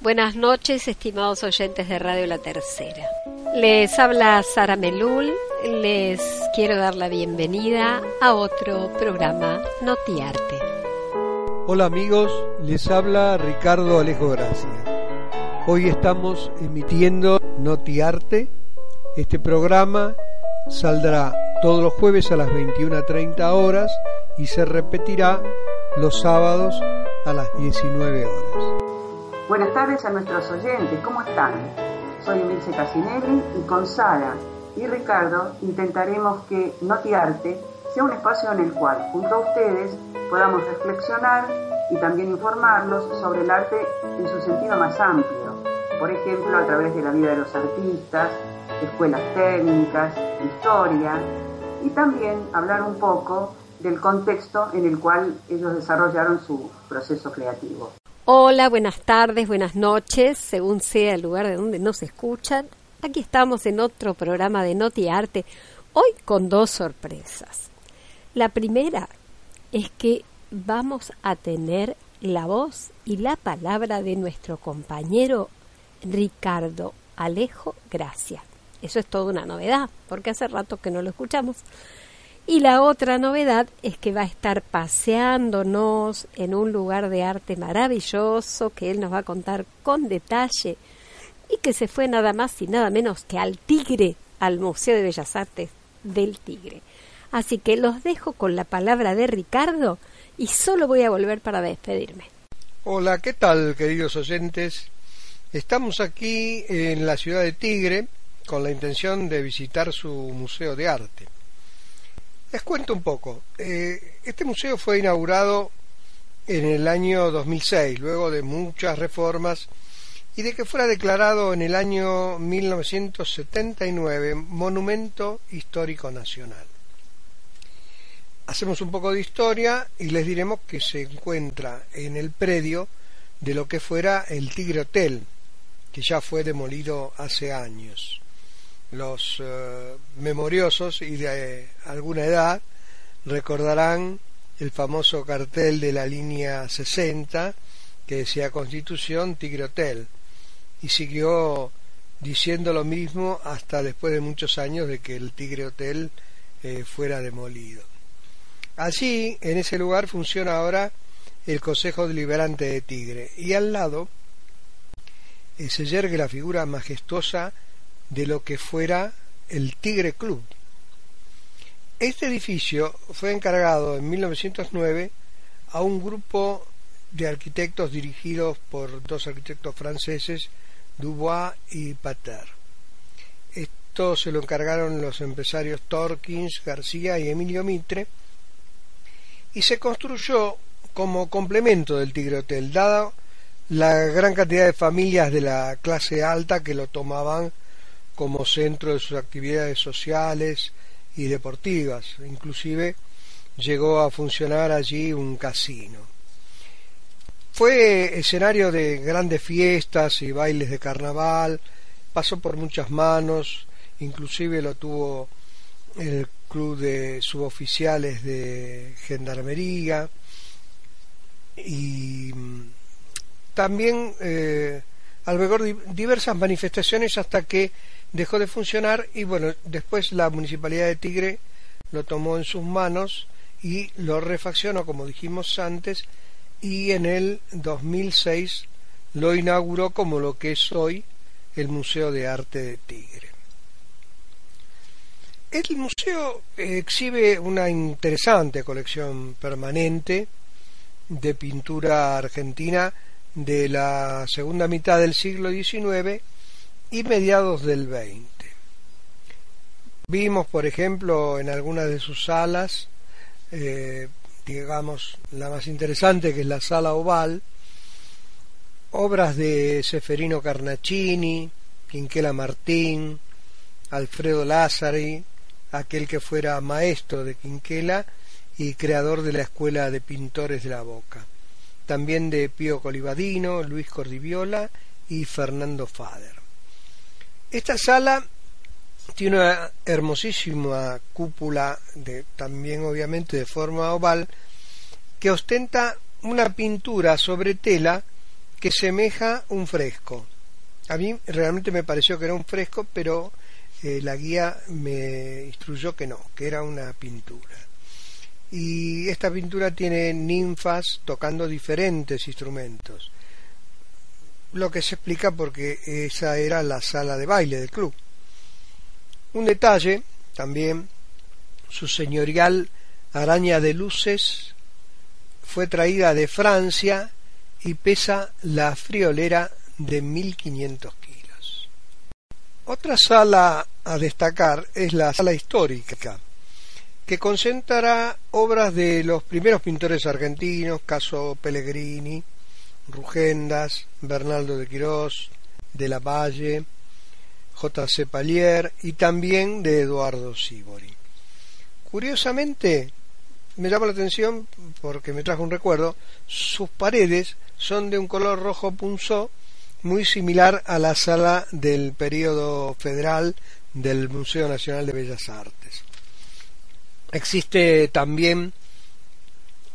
Buenas noches, estimados oyentes de Radio La Tercera. Les habla Sara Melul. Les quiero dar la bienvenida a otro programa Notiarte. Hola amigos, les habla Ricardo Alejo Gracia. Hoy estamos emitiendo Notiarte. Este programa saldrá todos los jueves a las 21.30 horas y se repetirá los sábados a las 19 horas. Buenas tardes a nuestros oyentes, ¿cómo están? Soy Emilce Casinelli y con Sara y Ricardo intentaremos que Notiarte sea un espacio en el cual, junto a ustedes, podamos reflexionar y también informarlos sobre el arte en su sentido más amplio, por ejemplo, a través de la vida de los artistas, escuelas técnicas, historia, y también hablar un poco del contexto en el cual ellos desarrollaron su proceso creativo. Hola, buenas tardes, buenas noches, según sea el lugar de donde nos escuchan. Aquí estamos en otro programa de Noti Arte, hoy con dos sorpresas. La primera es que vamos a tener la voz y la palabra de nuestro compañero Ricardo Alejo Gracia. Eso es toda una novedad, porque hace rato que no lo escuchamos. Y la otra novedad es que va a estar paseándonos en un lugar de arte maravilloso que él nos va a contar con detalle y que se fue nada más y nada menos que al Tigre, al Museo de Bellas Artes del Tigre. Así que los dejo con la palabra de Ricardo y solo voy a volver para despedirme. Hola, ¿qué tal queridos oyentes? Estamos aquí en la ciudad de Tigre con la intención de visitar su museo de arte. Les cuento un poco. Eh, este museo fue inaugurado en el año 2006, luego de muchas reformas y de que fuera declarado en el año 1979 Monumento Histórico Nacional. Hacemos un poco de historia y les diremos que se encuentra en el predio de lo que fuera el Tigre Hotel, que ya fue demolido hace años los eh, memoriosos y de alguna edad recordarán el famoso cartel de la línea 60 que decía Constitución Tigre Hotel y siguió diciendo lo mismo hasta después de muchos años de que el Tigre Hotel eh, fuera demolido. Allí, en ese lugar, funciona ahora el Consejo Deliberante de Tigre y al lado eh, se yergue la figura majestuosa de lo que fuera el Tigre Club. Este edificio fue encargado en 1909 a un grupo de arquitectos dirigidos por dos arquitectos franceses, Dubois y Pater. Esto se lo encargaron los empresarios Torkins, García y Emilio Mitre, y se construyó como complemento del Tigre Hotel, dada la gran cantidad de familias de la clase alta que lo tomaban como centro de sus actividades sociales y deportivas. Inclusive llegó a funcionar allí un casino. Fue escenario de grandes fiestas y bailes de carnaval, pasó por muchas manos, inclusive lo tuvo el club de suboficiales de gendarmería y también eh, albergó diversas manifestaciones hasta que dejó de funcionar y bueno, después la municipalidad de Tigre lo tomó en sus manos y lo refaccionó como dijimos antes y en el 2006 lo inauguró como lo que es hoy el Museo de Arte de Tigre. El museo exhibe una interesante colección permanente de pintura argentina de la segunda mitad del siglo XIX y mediados del 20. Vimos, por ejemplo, en algunas de sus salas, eh, digamos, la más interesante, que es la sala oval, obras de Seferino Carnacini, Quinquela Martín, Alfredo Lázari, aquel que fuera maestro de Quinquela y creador de la Escuela de Pintores de la Boca. También de Pío Colibadino, Luis Cordiviola y Fernando Fader. Esta sala tiene una hermosísima cúpula, de, también obviamente de forma oval, que ostenta una pintura sobre tela que semeja un fresco. A mí realmente me pareció que era un fresco, pero eh, la guía me instruyó que no, que era una pintura. Y esta pintura tiene ninfas tocando diferentes instrumentos, lo que se explica porque esa era la sala de baile del club. Un detalle también, su señorial araña de luces fue traída de Francia y pesa la friolera de 1500 kilos. Otra sala a destacar es la sala histórica, que concentrará obras de los primeros pintores argentinos, caso Pellegrini, Rugendas, Bernaldo de Quirós, de la Valle, J.C. Palier y también de Eduardo Sibori. Curiosamente, me llama la atención porque me trajo un recuerdo, sus paredes son de un color rojo punzó muy similar a la sala del periodo federal del Museo Nacional de Bellas Artes. Existe también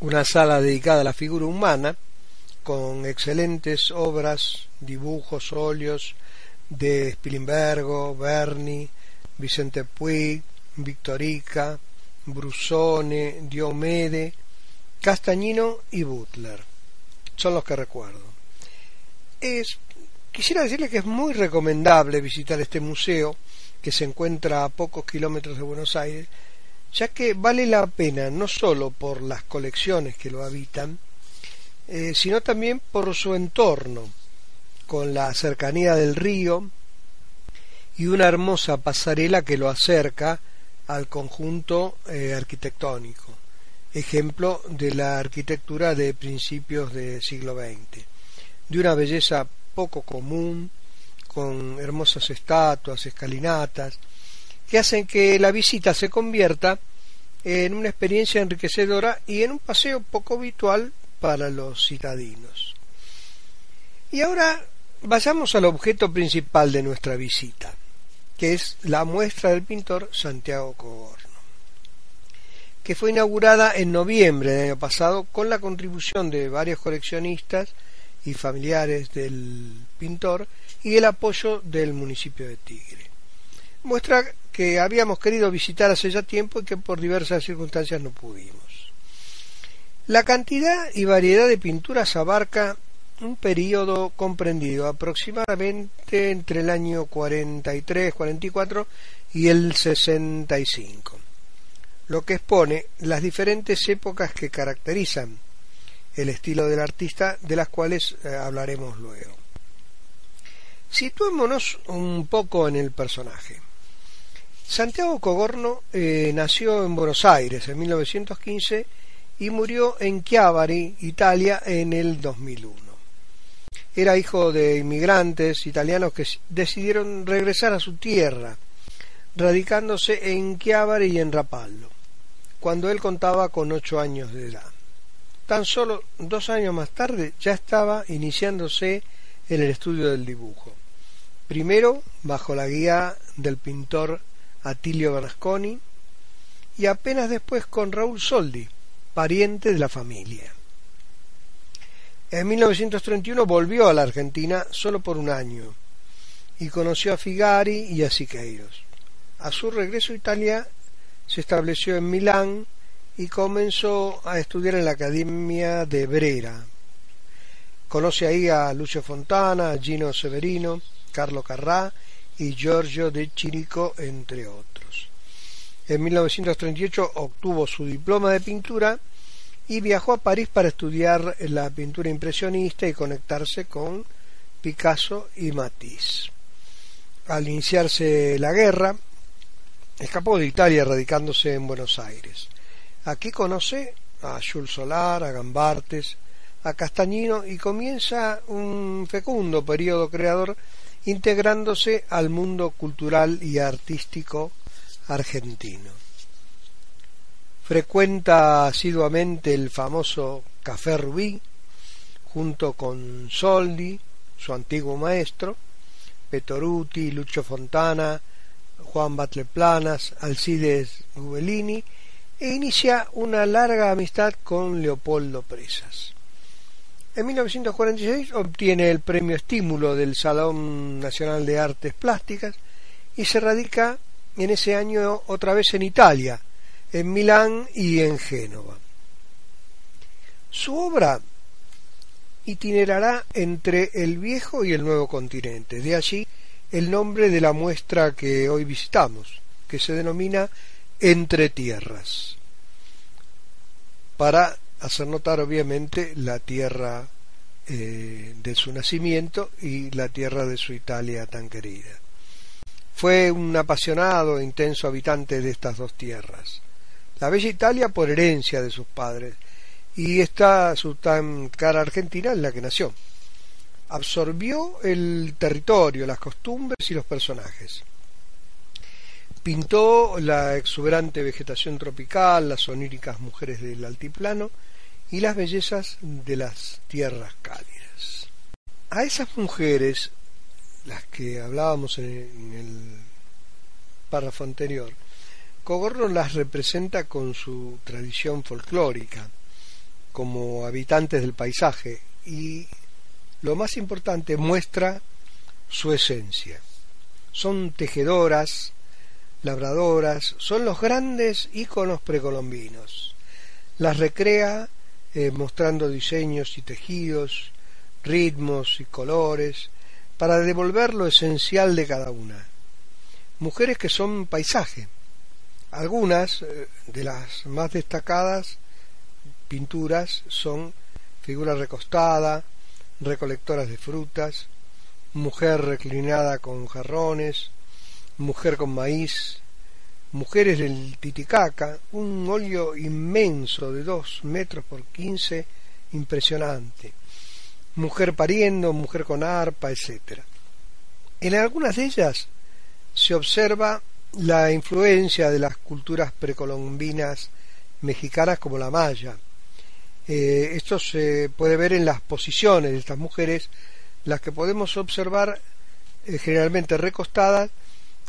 una sala dedicada a la figura humana con excelentes obras, dibujos, óleos de Spilimbergo, Berni, Vicente Puig, Victorica, Brusone, Diomede, Castañino y Butler. Son los que recuerdo. Es, quisiera decirle que es muy recomendable visitar este museo que se encuentra a pocos kilómetros de Buenos Aires, ya que vale la pena no solo por las colecciones que lo habitan, eh, sino también por su entorno, con la cercanía del río y una hermosa pasarela que lo acerca al conjunto eh, arquitectónico, ejemplo de la arquitectura de principios del siglo XX, de una belleza poco común, con hermosas estatuas, escalinatas, que hacen que la visita se convierta en una experiencia enriquecedora y en un paseo poco habitual para los citadinos. Y ahora vayamos al objeto principal de nuestra visita, que es la muestra del pintor Santiago Cogorno, que fue inaugurada en noviembre del año pasado con la contribución de varios coleccionistas y familiares del pintor y el apoyo del municipio de Tigre. Muestra que habíamos querido visitar hace ya tiempo y que por diversas circunstancias no pudimos. La cantidad y variedad de pinturas abarca un periodo comprendido aproximadamente entre el año 43-44 y el 65, lo que expone las diferentes épocas que caracterizan el estilo del artista, de las cuales eh, hablaremos luego. Situémonos un poco en el personaje. Santiago Cogorno eh, nació en Buenos Aires en 1915 y murió en Chiavari, Italia, en el 2001. Era hijo de inmigrantes italianos que decidieron regresar a su tierra, radicándose en Chiavari y en Rapallo, cuando él contaba con ocho años de edad. Tan solo dos años más tarde ya estaba iniciándose en el estudio del dibujo. Primero bajo la guía del pintor Attilio Bernasconi y apenas después con Raúl Soldi, pariente de la familia. En 1931 volvió a la Argentina solo por un año y conoció a Figari y a Siqueiros. A su regreso a Italia se estableció en Milán y comenzó a estudiar en la Academia de Brera. Conoce ahí a Lucio Fontana, a Gino Severino, Carlo Carrà y Giorgio de Chirico, entre otros. En 1938 obtuvo su diploma de pintura y viajó a París para estudiar la pintura impresionista y conectarse con Picasso y Matisse. Al iniciarse la guerra, escapó de Italia radicándose en Buenos Aires. Aquí conoce a Jules Solar, a Gambartes, a Castañino y comienza un fecundo periodo creador integrándose al mundo cultural y artístico argentino. Frecuenta asiduamente el famoso Café Rubí junto con Soldi, su antiguo maestro, Petoruti, Lucho Fontana, Juan Batleplanas, Alcides Gubelini, e inicia una larga amistad con Leopoldo Presas. En 1946 obtiene el premio estímulo del Salón Nacional de Artes Plásticas y se radica en ese año otra vez en Italia, en Milán y en Génova. Su obra itinerará entre el viejo y el nuevo continente, de allí el nombre de la muestra que hoy visitamos, que se denomina Entre Tierras, para hacer notar obviamente la tierra eh, de su nacimiento y la tierra de su Italia tan querida. Fue un apasionado e intenso habitante de estas dos tierras. La bella Italia por herencia de sus padres y esta su tan cara Argentina en la que nació. Absorbió el territorio, las costumbres y los personajes. Pintó la exuberante vegetación tropical, las oníricas mujeres del altiplano y las bellezas de las tierras cálidas. A esas mujeres, las que hablábamos en el párrafo anterior, Cogorno las representa con su tradición folclórica, como habitantes del paisaje, y lo más importante, muestra su esencia. Son tejedoras, labradoras, son los grandes íconos precolombinos. Las recrea eh, mostrando diseños y tejidos, ritmos y colores, para devolver lo esencial de cada una. Mujeres que son paisaje. Algunas eh, de las más destacadas pinturas son figura recostada, recolectoras de frutas, mujer reclinada con jarrones, mujer con maíz, Mujeres del Titicaca, un óleo inmenso de dos metros por quince, impresionante. Mujer pariendo, mujer con arpa, etc. En algunas de ellas se observa la influencia de las culturas precolombinas mexicanas como la maya. Eh, esto se puede ver en las posiciones de estas mujeres, las que podemos observar eh, generalmente recostadas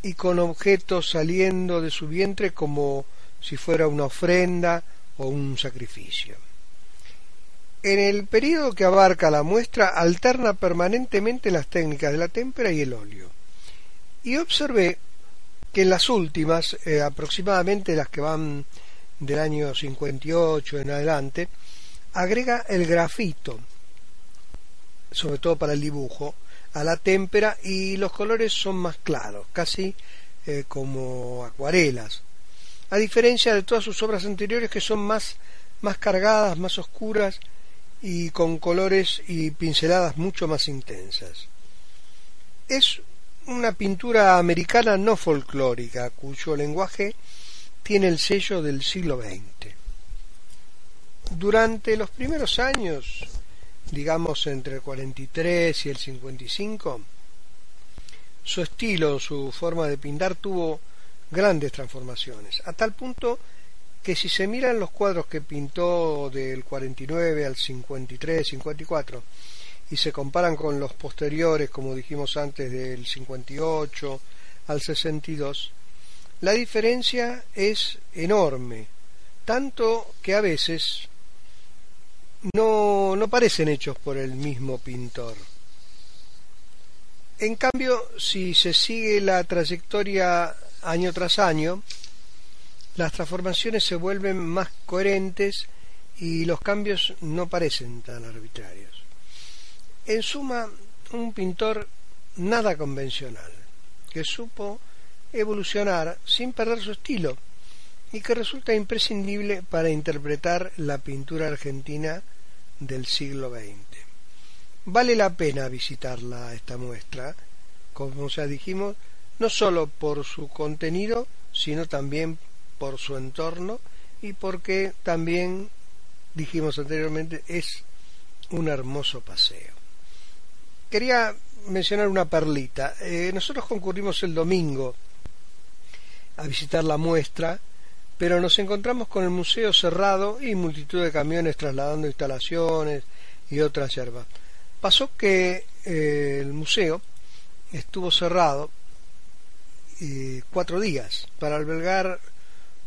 y con objetos saliendo de su vientre como si fuera una ofrenda o un sacrificio. En el periodo que abarca la muestra alterna permanentemente las técnicas de la témpera y el óleo. Y observé que en las últimas, eh, aproximadamente las que van del año 58 en adelante, agrega el grafito, sobre todo para el dibujo, a la témpera y los colores son más claros, casi eh, como acuarelas, a diferencia de todas sus obras anteriores que son más, más cargadas, más oscuras y con colores y pinceladas mucho más intensas. Es una pintura americana no folclórica, cuyo lenguaje tiene el sello del siglo XX. Durante los primeros años digamos entre el 43 y el 55, su estilo, su forma de pintar tuvo grandes transformaciones, a tal punto que si se miran los cuadros que pintó del 49 al 53, 54, y se comparan con los posteriores, como dijimos antes, del 58 al 62, la diferencia es enorme, tanto que a veces no, no parecen hechos por el mismo pintor. En cambio, si se sigue la trayectoria año tras año, las transformaciones se vuelven más coherentes y los cambios no parecen tan arbitrarios. En suma, un pintor nada convencional, que supo evolucionar sin perder su estilo y que resulta imprescindible para interpretar la pintura argentina del siglo XX. Vale la pena visitarla esta muestra, como ya dijimos, no solo por su contenido, sino también por su entorno y porque también, dijimos anteriormente, es un hermoso paseo. Quería mencionar una perlita. Eh, nosotros concurrimos el domingo a visitar la muestra, pero nos encontramos con el museo cerrado y multitud de camiones trasladando instalaciones y otras yerbas. Pasó que eh, el museo estuvo cerrado eh, cuatro días para albergar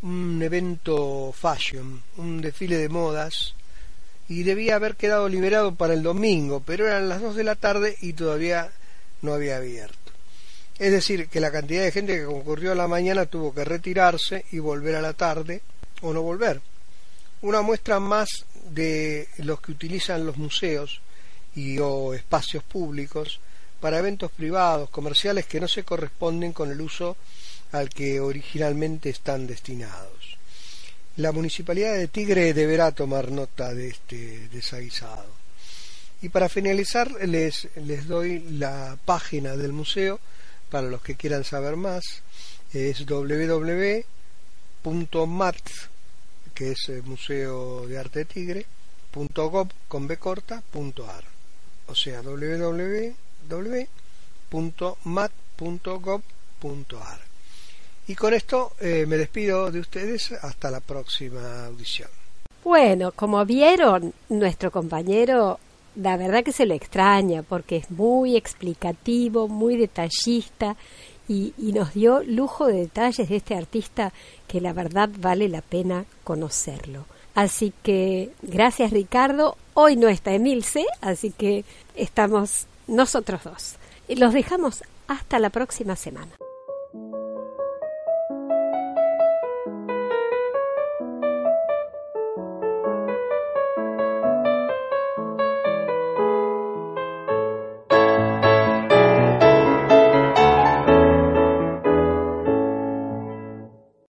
un evento fashion, un desfile de modas, y debía haber quedado liberado para el domingo, pero eran las dos de la tarde y todavía no había abierto. Es decir, que la cantidad de gente que concurrió a la mañana tuvo que retirarse y volver a la tarde o no volver. Una muestra más de los que utilizan los museos y o espacios públicos para eventos privados, comerciales que no se corresponden con el uso al que originalmente están destinados. La Municipalidad de Tigre deberá tomar nota de este desaguisado. Y para finalizar les, les doy la página del museo para los que quieran saber más. Es www.mat, que es el Museo de Arte Tigre, .gov con B corta, O sea, www.mat.gov.ar. Y con esto eh, me despido de ustedes hasta la próxima audición. Bueno, como vieron, nuestro compañero, la verdad que se lo extraña porque es muy explicativo, muy detallista y, y nos dio lujo de detalles de este artista que la verdad vale la pena conocerlo. Así que gracias Ricardo. Hoy no está Emilce, así que estamos nosotros dos. Los dejamos hasta la próxima semana.